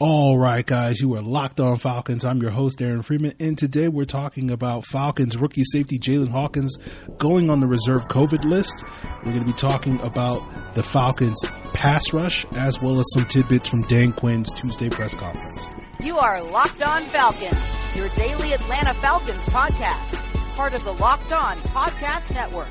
All right, guys, you are locked on Falcons. I'm your host, Aaron Freeman, and today we're talking about Falcons rookie safety Jaylinn Hawkins going on the reserve COVID list. We're going to be talking about the Falcons pass rush as well as some tidbits from Dan Quinn's Tuesday press conference. You are Locked On Falcons, your daily Atlanta Falcons podcast, part of the Locked On Podcast Network.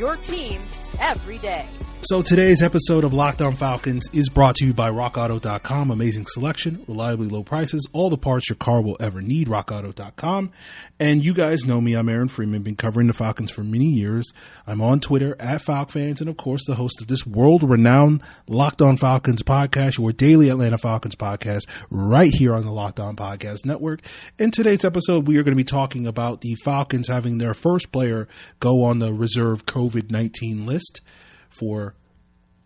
Your team every day. So today's episode of Locked On Falcons is brought to you by RockAuto.com. Amazing selection, reliably low prices, all the parts your car will ever need. RockAuto.com. And you guys know me. I'm Aaron Freeman. Been covering the Falcons for many years. I'm on Twitter at FalcFans, and of course the host of this world-renowned Locked On Falcons podcast, your daily Atlanta Falcons podcast, right here on the Locked On Podcast Network. In today's episode, we are going to be talking about the Falcons having their first player go on the reserve COVID 19 list for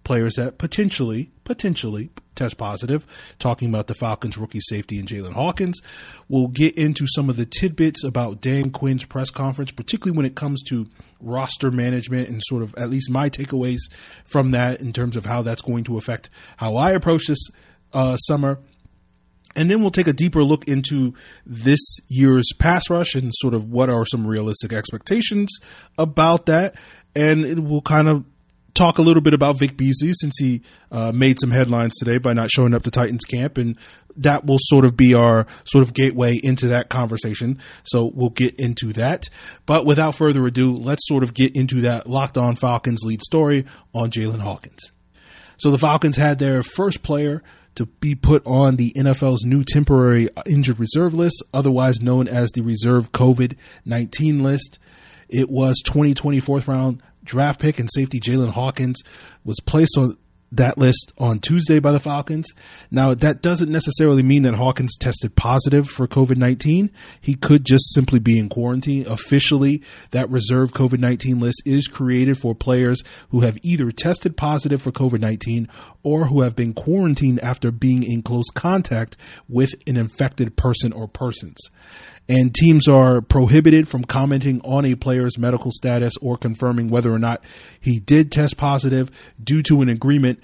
players that potentially potentially test positive. Talking about the Falcons rookie safety and Jaylinn Hawkins, we'll get into some of the tidbits about Dan Quinn's press conference, particularly when it comes to roster management and sort of at least my takeaways from that in terms of how that's going to affect how I approach this uh, summer. And then we'll take a deeper look into this year's pass rush and sort of what are some realistic expectations about that. And it will kind of talk a little bit about Vic Beasley since he uh, made some headlines today by not showing up to Titans camp, and that will sort of be our sort of gateway into that conversation. So we'll get into that. But without further ado, let's sort of get into that locked on Falcons lead story on Jaylinn Hawkins. So the Falcons had their first player to be put on the NFL's new temporary injured reserve list, otherwise known as the reserve COVID 19 list. It was 2024th round draft pick and safety Jaylinn Hawkins was placed on that list on Tuesday by the Falcons. Now, that doesn't necessarily mean that Hawkins tested positive for COVID 19. He could just simply be in quarantine. Officially, that reserve COVID 19 list is created for players who have either tested positive for COVID 19 or who have been quarantined after being in close contact with an infected person or persons and teams are prohibited from commenting on a player's medical status or confirming whether or not he did test positive due to an agreement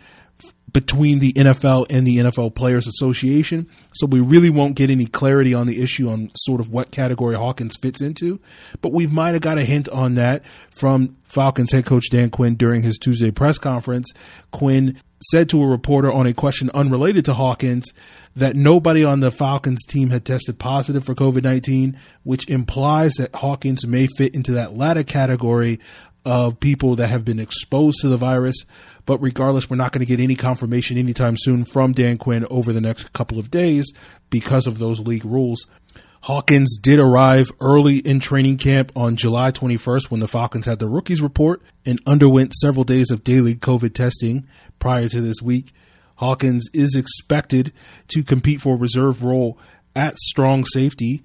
between the NFL and the NFL Players Association. So we really won't get any clarity on the issue on sort of what category Hawkins fits into, but we might have got a hint on that from Falcons head coach Dan Quinn during his Tuesday press conference. Quinn said to a reporter on a question unrelated to Hawkins that nobody on the Falcons team had tested positive for COVID 19, which implies that Hawkins may fit into that latter category of people that have been exposed to the virus. But regardless, we're not going to get any confirmation anytime soon from Dan Quinn over the next couple of days because of those league rules. Hawkins did arrive early in training camp on July 21st when the Falcons had the rookies report and underwent several days of daily COVID testing prior to this week. Hawkins is expected to compete for a reserve role at strong safety,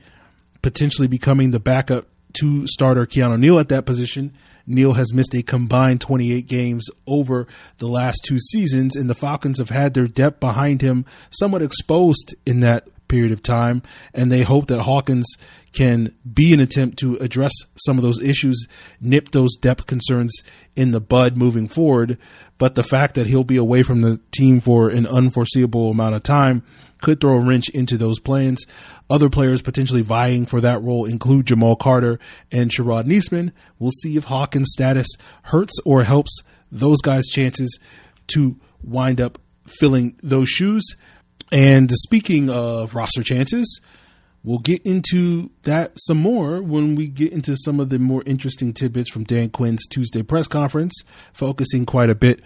potentially becoming the backup to starter Keanu Neal at that position. Neal has missed a combined 28 games over the last two seasons, and the Falcons have had their depth behind him somewhat exposed in that period of time, and they hope that Hawkins can be an attempt to address some of those issues, nip those depth concerns in the bud moving forward. But the fact that he'll be away from the team for an unforeseeable amount of time could throw a wrench into those plans. Other players potentially vying for that role include Jamal Carter and Sherrod Neasman. We'll see if Hawkins' status hurts or helps those guys' chances to wind up filling those shoes. And speaking of roster chances, we'll get into that some more when we get into some of the more interesting tidbits from Dan Quinn's Tuesday press conference, focusing quite a bit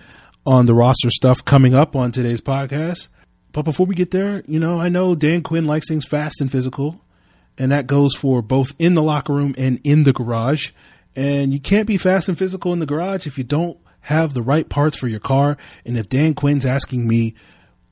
on the roster stuff coming up on today's podcast. But before we get there, you know, I know Dan Quinn likes things fast and physical, and that goes for both in the locker room and in the garage. And you can't be fast and physical in the garage if you don't have the right parts for your car. And if Dan Quinn's asking me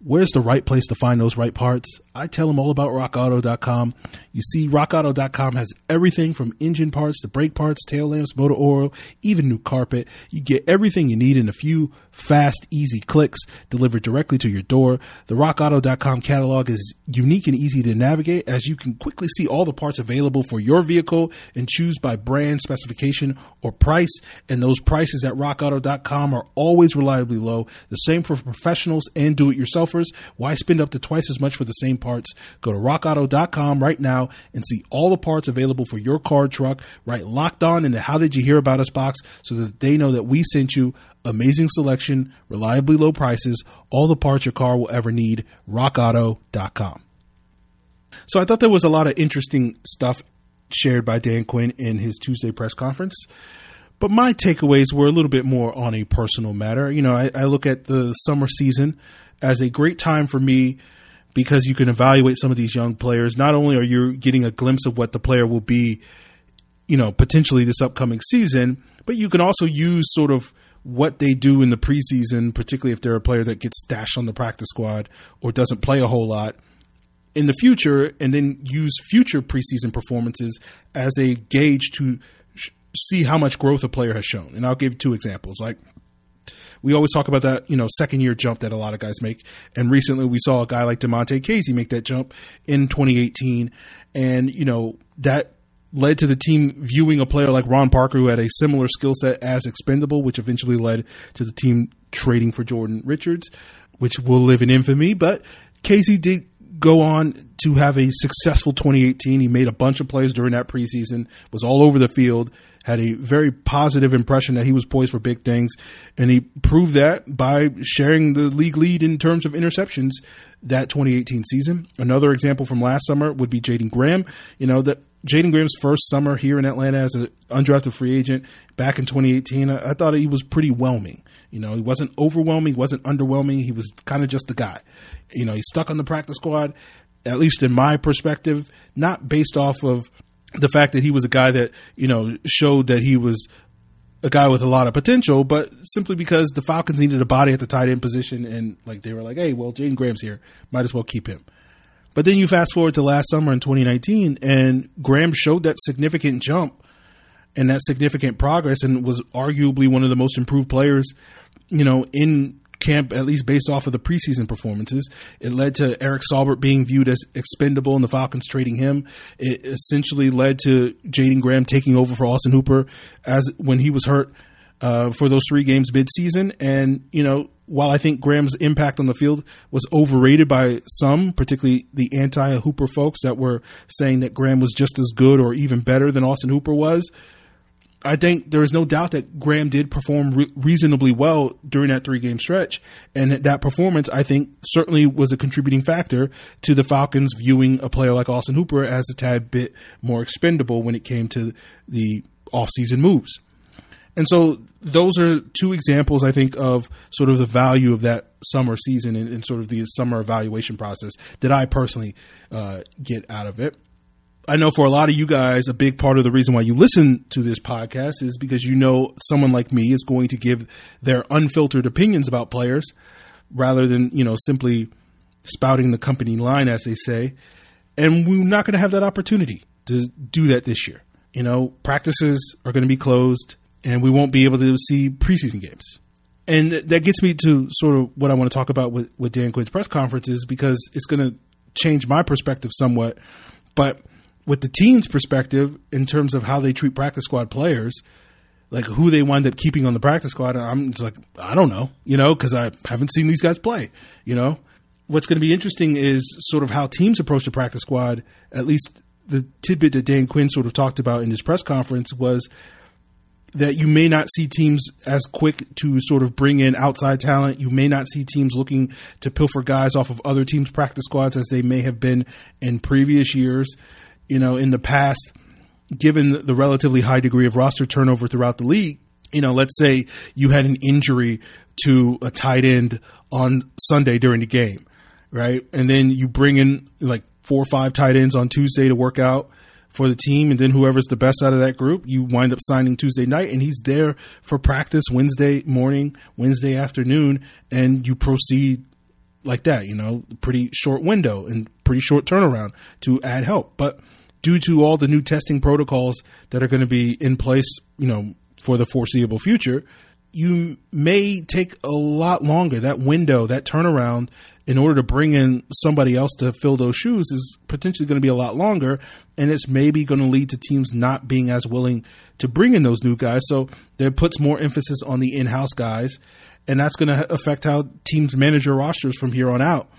where's the right place to find those right parts? I tell them all about rockauto.com. You see, rockauto.com has everything from engine parts to brake parts, tail lamps, motor oil, even new carpet. You get everything you need in a few fast, easy clicks delivered directly to your door. The rockauto.com catalog is unique and easy to navigate as you can quickly see all the parts available for your vehicle and choose by brand, specification, or price. And those prices at rockauto.com are always reliably low. The same for professionals and do it yourselfers. Why spend up to twice as much for the same parts? Go to rockauto.com right now and see all the parts available for your car truck. Right locked on in the How Did You Hear About Us box so that they know that we sent you amazing selection, reliably low prices, all the parts your car will ever need. rockauto.com. So I thought there was a lot of interesting stuff shared by Dan Quinn in his Tuesday press conference. But my takeaways were a little bit more on a personal matter. You know, I, I look at the summer season as a great time for me because you can evaluate some of these young players. Not only are you getting a glimpse of what the player will be, you know, potentially this upcoming season, but you can also use sort of what they do in the preseason, particularly if they're a player that gets stashed on the practice squad or doesn't play a whole lot in the future, and then use future preseason performances as a gauge to sh- see how much growth a player has shown. And I'll give two examples. Like we always talk about that, you know, second year jump that a lot of guys make. And recently we saw a guy like Damontae Kazee make that jump in 2018. And, you know, that led to the team viewing a player like Ron Parker, who had a similar skill set as expendable, which eventually led to the team trading for Jordan Richards, which will live in infamy. But Kazee did go on to have a successful 2018. He made a bunch of plays during that preseason, was all over the field, had a very positive impression that he was poised for big things, and he proved that by sharing the league lead in terms of interceptions that 2018 season. Another example from last summer would be Jaeden Graham. You know, that Jaeden Graham's first summer here in Atlanta as an undrafted free agent back in 2018, I, thought he was pretty whelming. You know, he wasn't overwhelming, wasn't underwhelming. He was kind of just the guy. You know, he's stuck on the practice squad, at least in my perspective, not based off of the fact that he was a guy that, you know, showed that he was a guy with a lot of potential, but simply because the Falcons needed a body at the tight end position and like they were like, hey, well, Jaeden Graham's here. Might as well keep him. But then you fast forward to last summer in 2019, and Graham showed that significant jump and that significant progress and was arguably one of the most improved players, you know, in camp, at least based off of the preseason performances. It led to Eric Saubert being viewed as expendable and the Falcons trading him. It essentially led to Jaeden Graham taking over for Austin Hooper as when he was hurt uh, for those three games midseason. And, you know, while I think Graham's impact on the field was overrated by some, particularly the anti Hooper folks that were saying that Graham was just as good or even better than Austin Hooper was, I think there is no doubt that Graham did perform re- reasonably well during that three game stretch. And that performance, I think, certainly was a contributing factor to the Falcons viewing a player like Austin Hooper as a tad bit more expendable when it came to the offseason moves. And so those are two examples, I think, of sort of the value of that summer season and, and sort of the summer evaluation process that I personally uh, get out of it. I know for a lot of you guys, a big part of the reason why you listen to this podcast is because you know someone like me is going to give their unfiltered opinions about players rather than, you know, simply spouting the company line, as they say. And we're not going to have that opportunity to do that this year. You know, practices are going to be closed and we won't be able to see preseason games. And that gets me to sort of what I want to talk about with, with Dan Quinn's press conferences because it's going to change my perspective somewhat. But with the team's perspective, in terms of how they treat practice squad players, like who they wind up keeping on the practice squad, I'm just like, I don't know, you know, because I haven't seen these guys play, you know. What's going to be interesting is sort of how teams approach the practice squad. At least the tidbit that Dan Quinn sort of talked about in his press conference was that you may not see teams as quick to sort of bring in outside talent. You may not see teams looking to pilfer guys off of other teams' practice squads as they may have been in previous years. You know, in the past, given the relatively high degree of roster turnover throughout the league, you know, let's say you had an injury to a tight end on Sunday during the game, right? And then you bring in like four or five tight ends on Tuesday to work out for the team, and then whoever's the best out of that group, you wind up signing Tuesday night, and he's there for practice Wednesday morning, Wednesday afternoon, and you proceed like that. You know, pretty short window and pretty short turnaround to add help, but due to all the new testing protocols that are going to be in place, you know, for the foreseeable future, you may take a lot longer. That window, that turnaround, in order to bring in somebody else to fill those shoes is potentially going to be a lot longer. And it's maybe going to lead to teams not being as willing to bring in those new guys. So that puts more emphasis on the in house guys. And that's going to affect how teams manage your rosters from here on out.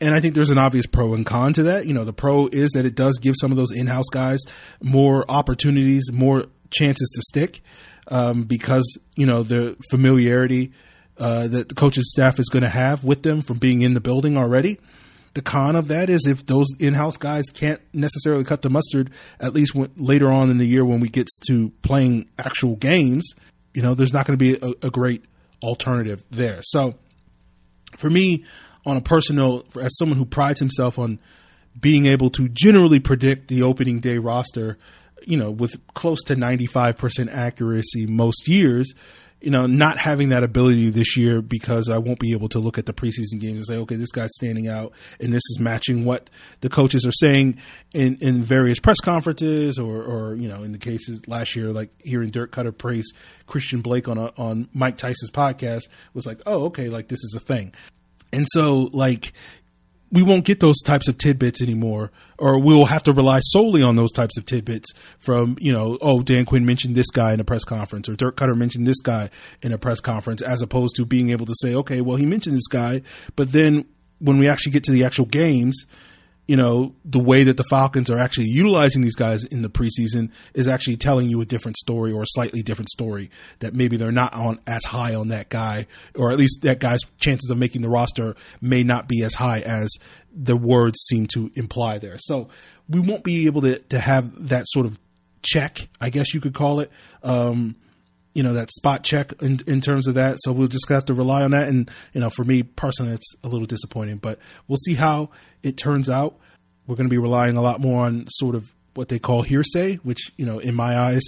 And I think there's an obvious pro and con to that. You know, the pro is that it does give some of those in-house guys more opportunities, more chances to stick, um, because you know the familiarity uh, that the coach's staff is going to have with them from being in the building already. The con of that is if those in-house guys can't necessarily cut the mustard, at least when, later on in the year when we get to playing actual games, you know, there's not going to be a, a great alternative there. So, for me, on a personal, as someone who prides himself on being able to generally predict the opening day roster, you know, with close to 95% accuracy most years, you know, not having that ability this year because I won't be able to look at the preseason games and say, okay, this guy's standing out and this is matching what the coaches are saying in, in various press conferences or, or, you know, in the cases last year, like hearing Dirk Koetter praise Christian Blake on, a, on Mike Tyson's podcast was like, oh, okay, like this is a thing. And so, like, we won't get those types of tidbits anymore, or we'll have to rely solely on those types of tidbits from, you know, oh, Dan Quinn mentioned this guy in a press conference, or Dirk Koetter mentioned this guy in a press conference, as opposed to being able to say, okay, well, he mentioned this guy, but then when we actually get to the actual games, you know, the way that the Falcons are actually utilizing these guys in the preseason is actually telling you a different story or a slightly different story that maybe they're not on as high on that guy, or at least that guy's chances of making the roster may not be as high as the words seem to imply there. So we won't be able to, to have that sort of check, I guess you could call it. Um, you know that spot check in, in terms of that. So we'll just have to rely on that. And you know, for me personally, it's a little disappointing, but we'll see how it turns out. We're going to be relying a lot more on sort of what they call hearsay, which you know, in my eyes,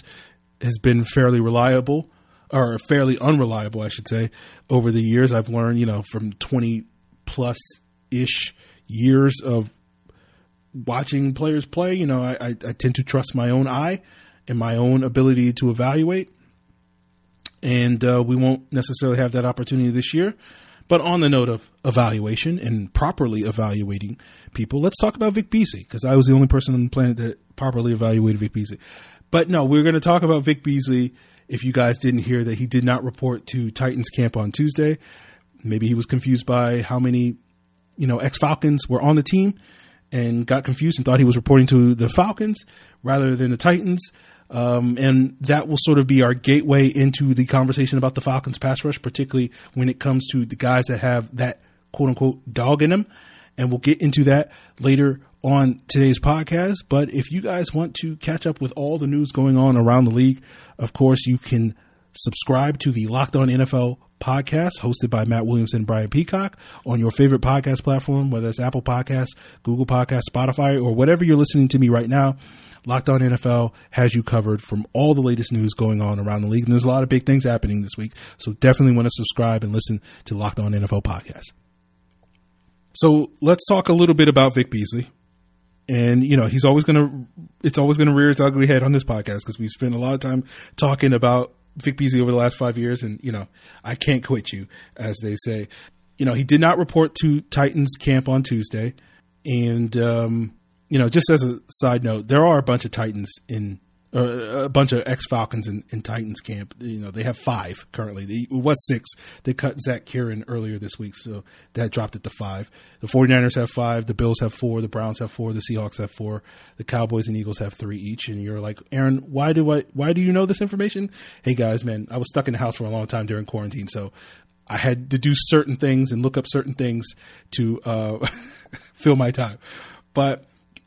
has been fairly reliable or fairly unreliable, I should say, over the years. I've learned, you know, from twenty plus ish years of watching players play. You know, I, I, I tend to trust my own eye and my own ability to evaluate and uh, we won't necessarily have that opportunity this year. But on the note of evaluation and properly evaluating people, let's talk about Vic Beasley because I was the only person on the planet that properly evaluated Vic Beasley. But no, we're going to talk about Vic Beasley. If you guys didn't hear that he did not report to Titans camp on Tuesday, maybe he was confused by how many, you know, ex Falcons were on the team and got confused and thought he was reporting to the Falcons rather than the Titans. Um, and that will sort of be our gateway into the conversation about the Falcons pass rush, particularly when it comes to the guys that have that quote unquote dog in them. And we'll get into that later on today's podcast. But if you guys want to catch up with all the news going on around the league, of course, you can subscribe to the Locked On NFL podcast hosted by Matt Williams and Brian Peacock on your favorite podcast platform, whether it's Apple Podcasts, Google Podcasts, Spotify, or whatever you're listening to me right now. Locked On NFL has you covered from all the latest news going on around the league. And there's a lot of big things happening this week. So definitely want to subscribe and listen to Locked On NFL podcast. So let's talk a little bit about Vic Beasley. And, you know, he's always going to, it's always going to rear its ugly head on this podcast because we've spent a lot of time talking about Vic Beasley over the last five years. And, you know, I can't quit you, as they say. You know, he did not report to Titans camp on Tuesday. And, um, you know, just as a side note, there are a bunch of Titans in uh, a bunch of ex Falcons in, in, Titans camp. You know, they have five currently. They, six. They cut Zach Kieran earlier this week, so that dropped it to five. The 49ers have five. The Bills have four. The Browns have four. The Seahawks have four. The Cowboys and Eagles have three each. And you're like, Aaron, why do I? Why do you know this information? Hey guys, man, I was stuck in the house for a long time during quarantine, so I had to do certain things and look up certain things to uh, fill my time. But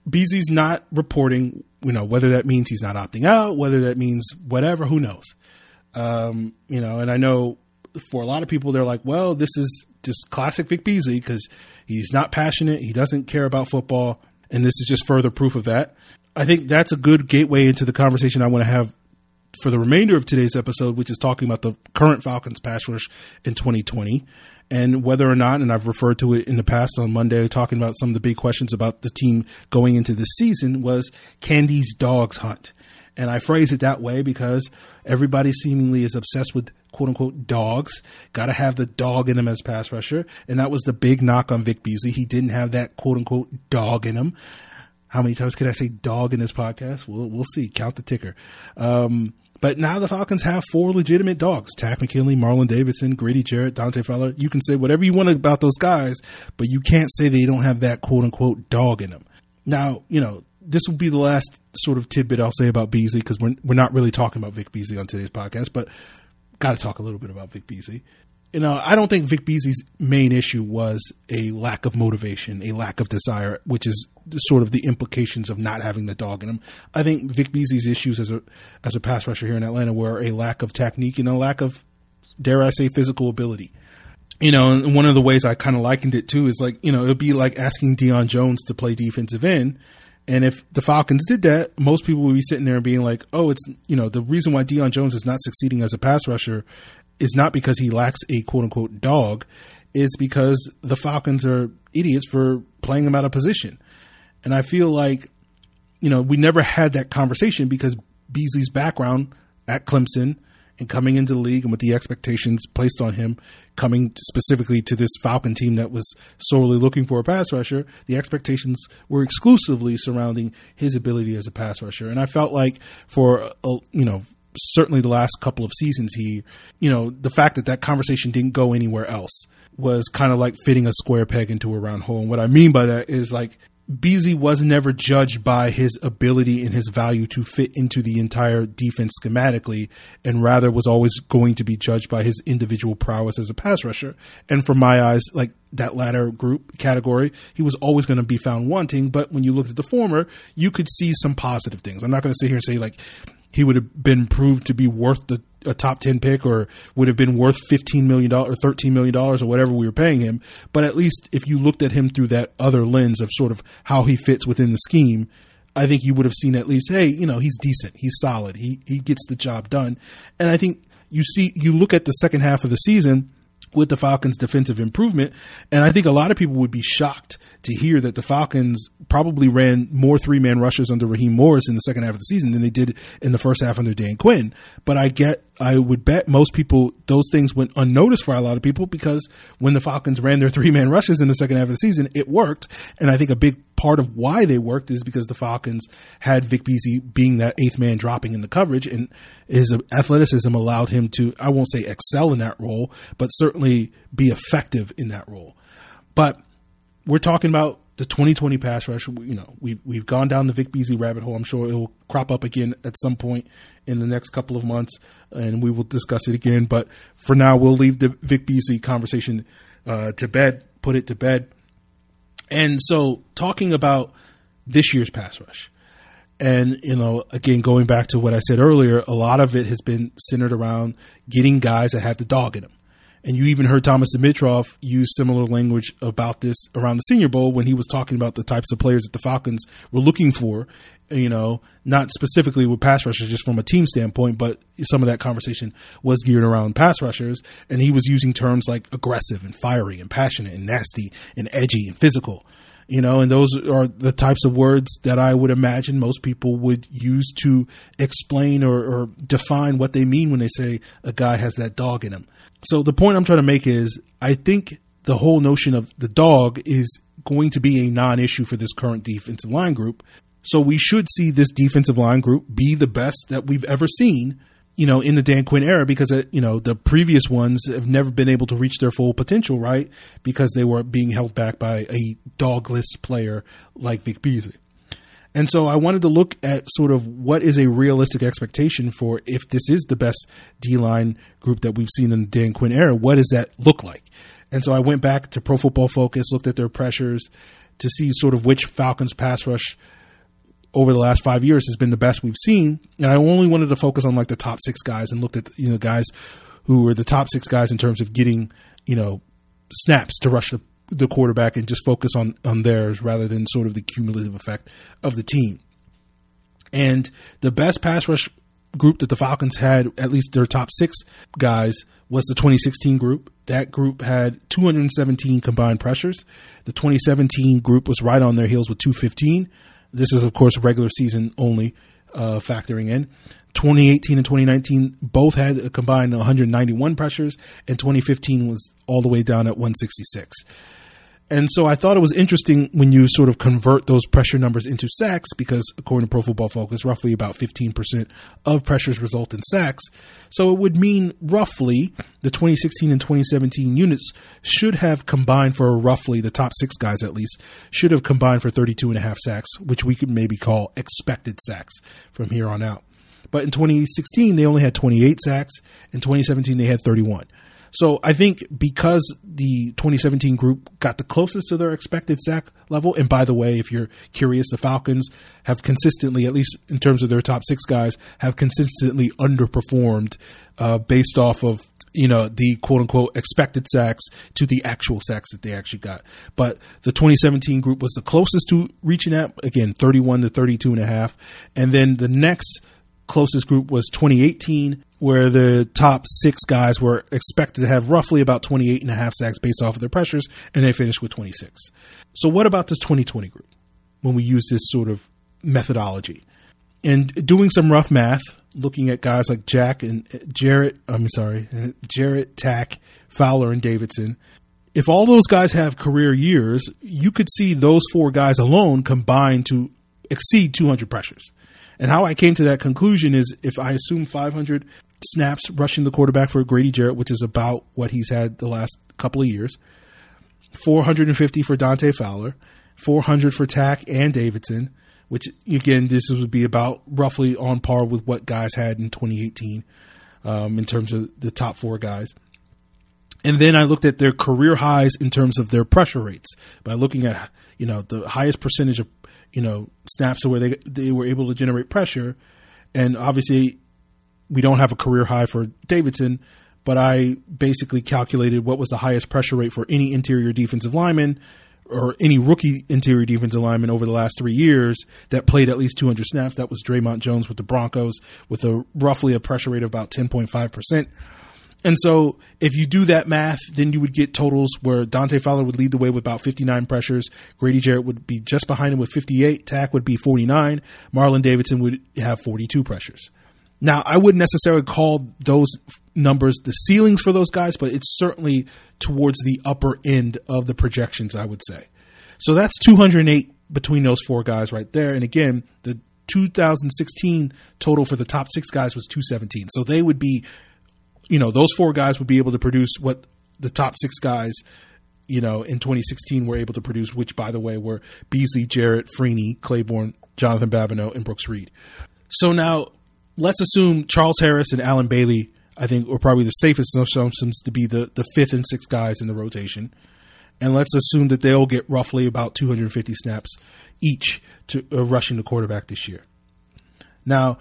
Beasley's not reporting, you know, whether that means he's not opting out, whether that means whatever, who knows? Um, you know, and I know for a lot of people, they're like, well, this is just classic Vic Beasley because he's not passionate, he doesn't care about football, and this is just further proof of that. I think that's a good gateway into the conversation I want to have for the remainder of today's episode, which is talking about the current Falcons pass rush in 2020 and whether or not, and I've referred to it in the past on Monday, talking about some of the big questions about the team going into this season was can these dogs hunt? And I phrase it that way because everybody seemingly is obsessed with quote unquote dogs. Got to have the dog in him as pass rusher. And that was the big knock on Vic Beasley. He didn't have that quote unquote dog in him. How many times can I say dog in this podcast? We'll, we'll see. Count the ticker. Um, But now the Falcons have four legitimate dogs: Takk McKinley, Marlon Davidson, Grady Jarrett, Dante Fowler. You can say whatever you want about those guys, but you can't say they don't have that quote unquote dog in them. Now, you know, this will be the last sort of tidbit I'll say about Beasley because we're we're not really talking about Vic Beasley on today's podcast, but got to talk a little bit about Vic Beasley. You know, I don't think Vic Beasley's main issue was a lack of motivation, a lack of desire, which is sort of the implications of not having the dog in him. I think Vic Beasley's issues as a as a pass rusher here in Atlanta were a lack of technique and a lack of, dare I say, physical ability. You know, and one of the ways I kind of likened it to is like, you know, it'd be like asking Deion Jones to play defensive end. And if the Falcons did that, most people would be sitting there and being like, oh, it's, you know, the reason why Deion Jones is not succeeding as a pass rusher is not because he lacks a quote unquote dog, is because the Falcons are idiots for playing him out of position. And I feel like, you know, we never had that conversation because Beasley's background at Clemson and coming into the league and with the expectations placed on him, coming specifically to this Falcon team that was sorely looking for a pass rusher, the expectations were exclusively surrounding his ability as a pass rusher. And I felt like for, a, you know, certainly the last couple of seasons he you know the fact that that conversation didn't go anywhere else was kind of like fitting a square peg into a round hole and what i mean by that is like Beasley was never judged by his ability and his value to fit into the entire defense schematically, and rather was always going to be judged by his individual prowess as a pass rusher. And from my eyes, like that latter group category, he was always going to be found wanting. But when you looked at the former, you could see some positive things. I'm not going to sit here and say like he would have been proved to be worth the a top 10 pick or would have been worth $15 million or $13 million or whatever we were paying him. But at least if you looked at him through that other lens of sort of how he fits within the scheme, I think you would have seen at least, hey, you know, he's decent. He's solid. He, he gets the job done. And I think you see, you look at the second half of the season with the Falcons' defensive improvement. And I think a lot of people would be shocked to hear that the Falcons probably ran more three man rushes under Raheem Morris in the second half of the season than they did in the first half under Dan Quinn. But I get, I would bet most people those things went unnoticed for a lot of people because when the Falcons ran their three man rushes in the second half of the season, it worked. And I think a big part of why they worked is because the Falcons had Vic Beasley being that eighth man dropping in the coverage and his athleticism allowed him to, I won't say excel in that role, but certainly be effective in that role. But we're talking about the 2020 pass rush. You know, we've we've gone down the Vic Beasley rabbit hole. I'm sure it will crop up again at some point in the next couple of months, and we will discuss it again. But for now, we'll leave the Vic Beasley conversation uh, to bed. Put it to bed. And so, talking about this year's pass rush, and you know, again, going back to what I said earlier, a lot of it has been centered around getting guys that have the dog in them. And you even heard Thomas Dimitroff use similar language about this around the Senior Bowl when he was talking about the types of players that the Falcons were looking for. You know, not specifically with pass rushers, just from a team standpoint, but some of that conversation was geared around pass rushers. And he was using terms like aggressive and fiery and passionate and nasty and edgy and physical you know, and those are the types of words that I would imagine most people would use to explain or, or, define what they mean when they say a guy has that dog in him. So the point I'm trying to make is I think the whole notion of the dog is going to be a non issue for this current defensive line group. So we should see this defensive line group be the best that we've ever seen you know, in the Dan Quinn era because, uh, you know, the previous ones have never been able to reach their full potential, right? Because they were being held back by a dogless player like Vic Beasley. And so I wanted to look at sort of what is a realistic expectation for if this is the best D line group that we've seen in the Dan Quinn era, what does that look like? And so I went back to Pro Football Focus, looked at their pressures to see sort of which Falcons pass rush over the last five years has been the best we've seen. And I only wanted to focus on like the top six guys and looked at you know guys who were the top six guys in terms of getting you know snaps to rush the, the quarterback and just focus on on theirs rather than sort of the cumulative effect of the team. And the best pass rush group that the Falcons had, at least their top six guys, was the 2016 group. That group had 217 combined pressures. The 2017 group was right on their heels with 215. This is, of course, regular season only, uh, factoring in. 2018 and 2019 both had a combined 191 pressures, and 2015 was all the way down at 166. And so I thought it was interesting when you sort of convert those pressure numbers into sacks because according to Pro Football Focus, roughly about 15% of pressures result in sacks. So it would mean roughly the 2016 and 2017 units should have combined for roughly the top six guys at least should have combined for 32 and a half sacks, which we could maybe call expected sacks from here on out. But in 2016, they only had 28 sacks. In 2017, they had 31. So I think because the 2017 group got the closest to their expected sack level, and by the way, if you're curious, the Falcons have consistently, at least in terms of their top six guys, have consistently underperformed uh, based off of you know the quote unquote expected sacks to the actual sacks that they actually got. But the 2017 group was the closest to reaching that again 31 to 32 and a half. And then the next closest group was 2018 where the top six guys were expected to have roughly about 28 and a half sacks based off of their pressures, and they finished with 26. So, what about this 2020 group when we use this sort of methodology? And doing some rough math, looking at guys like Jack and uh, Jarrett, I'm sorry, uh, Jarrett, Takk, Fowler, and Davidson. If all those guys have career years, you could see those four guys alone combined to exceed 200 pressures. And how I came to that conclusion is if I assume 500 snaps rushing the quarterback for Grady Jarrett, which is about what he's had the last couple of years, 450 for Dante Fowler, 400 for Takk and Davidson, which again, this would be about roughly on par with what guys had in 2018 um, in terms of the top four guys. And then I looked at their career highs in terms of their pressure rates by looking at you know the highest percentage of you know snaps where they they were able to generate pressure, and obviously we don't have a career high for Davidson, but I basically calculated what was the highest pressure rate for any interior defensive lineman or any rookie interior defensive lineman over the last three years that played at least 200 snaps. That was Dre'Mont Jones with the Broncos with a roughly a pressure rate of about 10.5 percent. And so if you do that math, then you would get totals where Dante Fowler would lead the way with about 59 pressures. Grady Jarrett would be just behind him with 58. Takk would be 49. Marlon Davidson would have 42 pressures. Now, I wouldn't necessarily call those numbers the ceilings for those guys, but it's certainly towards the upper end of the projections, I would say. So that's 208 between those four guys right there. And again, the 2016 total for the top six guys was 217. So they would be you know, those four guys would be able to produce what the top six guys, you know, in 2016 were able to produce, which, by the way, were Beasley, Jarrett, Freeney, Clayborn, Jonathan Babineaux, and Brooks Reed. So now let's assume Charles Harris and Allen Bailey, I think, were probably the safest assumptions to be the, the fifth and sixth guys in the rotation. And let's assume that they'll get roughly about 250 snaps each to uh, rushing the quarterback this year. Now,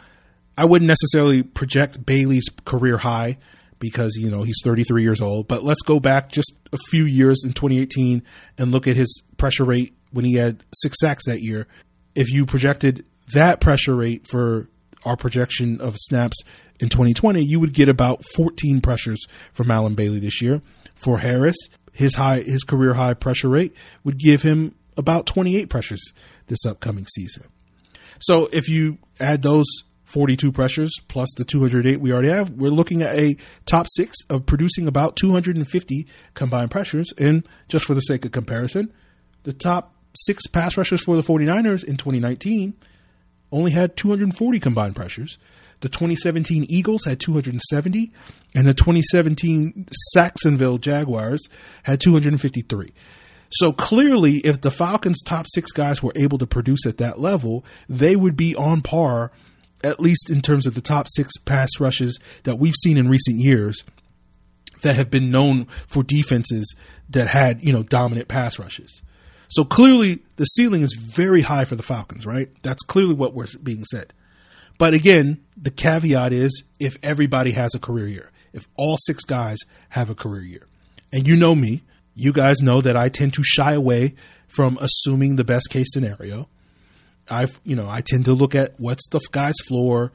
I wouldn't necessarily project Bailey's career high because you know he's 33 years old. But let's go back just a few years in 2018 and look at his pressure rate when he had six sacks that year. If you projected that pressure rate for our projection of snaps in 2020, you would get about 14 pressures from Allen Bailey this year. For Harris, his high his career high pressure rate would give him about 28 pressures this upcoming season. So if you add those 42 pressures plus the 208 we already have, we're looking at a top six of producing about 250 combined pressures. And just for the sake of comparison, the top six pass rushers for the 49ers in 2019 only had 240 combined pressures. The 2017 Eagles had 270, and the 2017 Jacksonville Jaguars had 253. So clearly, if the Falcons' top six guys were able to produce at that level, they would be on par at least in terms of the top six pass rushes that we've seen in recent years that have been known for defenses that had, you know, dominant pass rushes. So clearly the ceiling is very high for the Falcons, right? That's clearly what we're being said. But again, the caveat is if everybody has a career year, if all six guys have a career year. And you know me, you guys know that I tend to shy away from assuming the best case scenario. I've you know I tend to look at what's the guy's floor,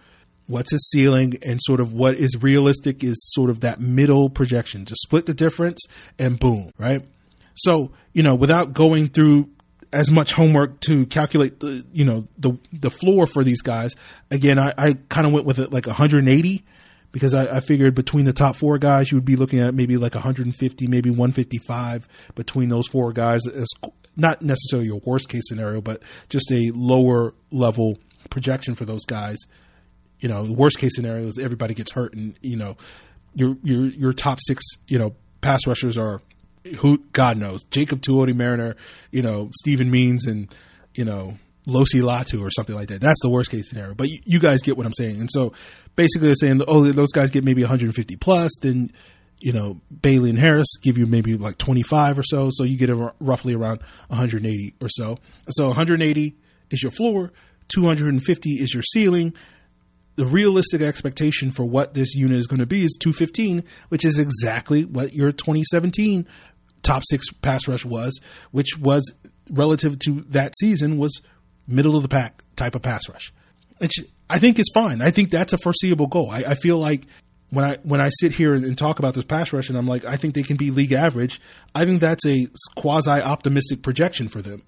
what's his ceiling, and sort of what is realistic is sort of that middle projection. Just split the difference and boom, right? So you know without going through as much homework to calculate the you know the the floor for these guys. Again, I, I kind of went with it like 180 because I, I, figured between the top four guys, you would be looking at maybe like 150, maybe 155 between those four guys as not necessarily a worst case scenario, but just a lower level projection for those guys. You know, worst case scenario is everybody gets hurt, and you know, your your your top six, you know, pass rushers are who God knows Jacob Tuioti Mariner, you know, Steven Means, and you know Losi Latu or something like that. That's the worst case scenario. But you, you, guys get what I'm saying. And so basically they're saying, oh, those guys get maybe 150 plus, then you know, Bailey and Harris give you maybe like 25 or so. So you get a, roughly around 180 or so. So 180 is your floor, 250 is your ceiling. The realistic expectation for what this unit is going to be is 215, which is exactly what your 2017 top six pass rush was, which was relative to that season was middle of the pack type of pass rush. Which I think is fine. I think that's a foreseeable goal. I, I feel like when I when I sit here and, talk about this pass rush, and I'm like, I think they can be league average. I think that's a quasi optimistic projection for them,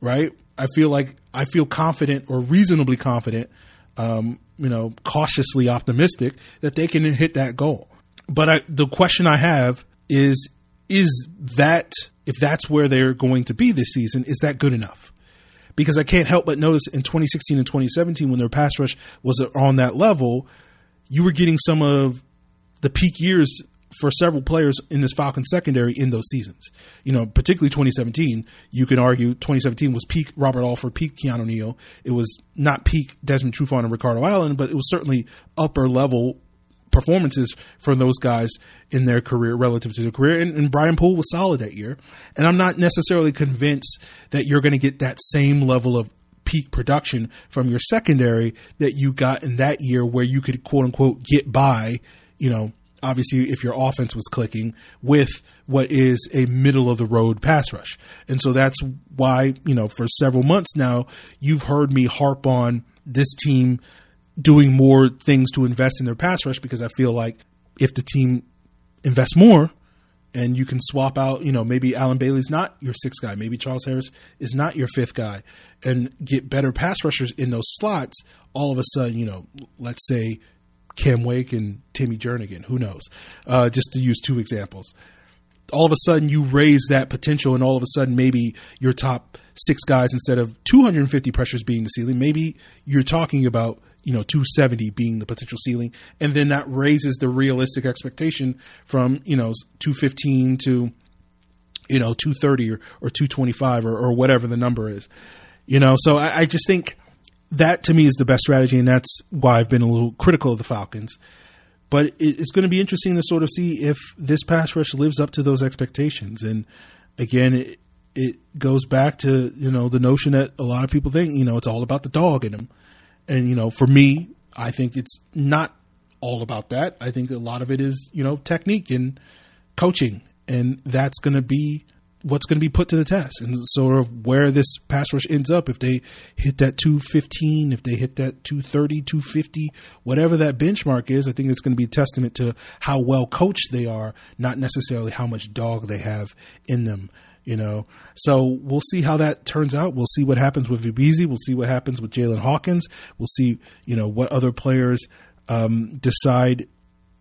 right? I feel like I feel confident or reasonably confident, um, you know, cautiously optimistic that they can hit that goal. But I, the question I have is, is that if that's where they're going to be this season, is that good enough? Because I can't help but notice in 2016 and 2017 when their pass rush was on that level you were getting some of the peak years for several players in this Falcon secondary in those seasons. You know, particularly 2017. You can argue 2017 was peak Robert Alford, peak Keanu Neal. It was not peak Desmond Trufant and Ricardo Allen, but it was certainly upper level performances for those guys in their career relative to their career. And, and Brian Poole was solid that year. And I'm not necessarily convinced that you're going to get that same level of peak production from your secondary that you got in that year where you could quote unquote get by, you know, obviously if your offense was clicking with what is a middle of the road pass rush. And so that's why, you know, for several months now, you've heard me harp on this team doing more things to invest in their pass rush because I feel like if the team invests more, and you can swap out, you know, maybe Allen Bailey's not your sixth guy, maybe Charles Harris is not your fifth guy, and get better pass rushers in those slots. All of a sudden, you know, let's say Cam Wake and Timmy Jernigan, who knows? Uh, just to use two examples. All of a sudden, you raise that potential, and all of a sudden, maybe your top six guys, instead of 250 pressures being the ceiling, maybe you're talking about you know 270 being the potential ceiling. And then that raises the realistic expectation from you know 215 to you know 230 or, or 225 or, or whatever the number is. You know so I, I just think that to me is the best strategy and that's why i've been a little critical of the falcons. But it, it's going to be interesting to sort of see if this pass rush lives up to those expectations. And again it, it goes back to you know the notion that a lot of people think you know it's all about the dog in them and, you know, for me, I think it's not all about that. I think a lot of it is, you know, technique and coaching. And that's going to be what's going to be put to the test and sort of where this pass rush ends up if they hit that 215 if they hit that 230 250 whatever that benchmark is i think it's going to be a testament to how well coached they are not necessarily how much dog they have in them you know. So we'll see how that turns out. We'll see what happens with Ebezy. We'll see what happens with Jaylinn Hawkins. We'll see, you know, what other players um, decide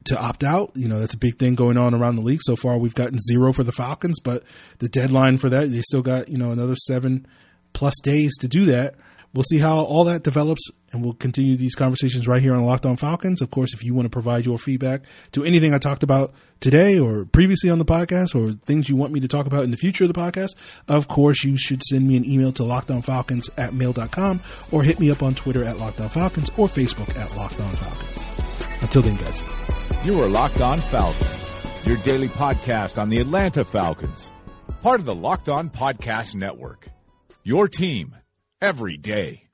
to opt out. You know, that's a big thing going on around the league. So far, we've gotten zero for the Falcons, but the deadline for that, they still got, you know, another seven plus days to do that we'll see how all that develops and we'll continue these conversations right here on Locked On Falcons. Of course, if you want to provide your feedback to anything I talked about today or previously on the podcast or things you want me to talk about in the future of the podcast, of course, you should send me an email to lockedonfalcons at mail.com or hit me up on Twitter at Locked On Falcons or Facebook at Locked On Falcons. Until then, guys. You are Locked On Falcons, your daily podcast on the Atlanta Falcons, part of the Locked On Podcast Network. Your team every day.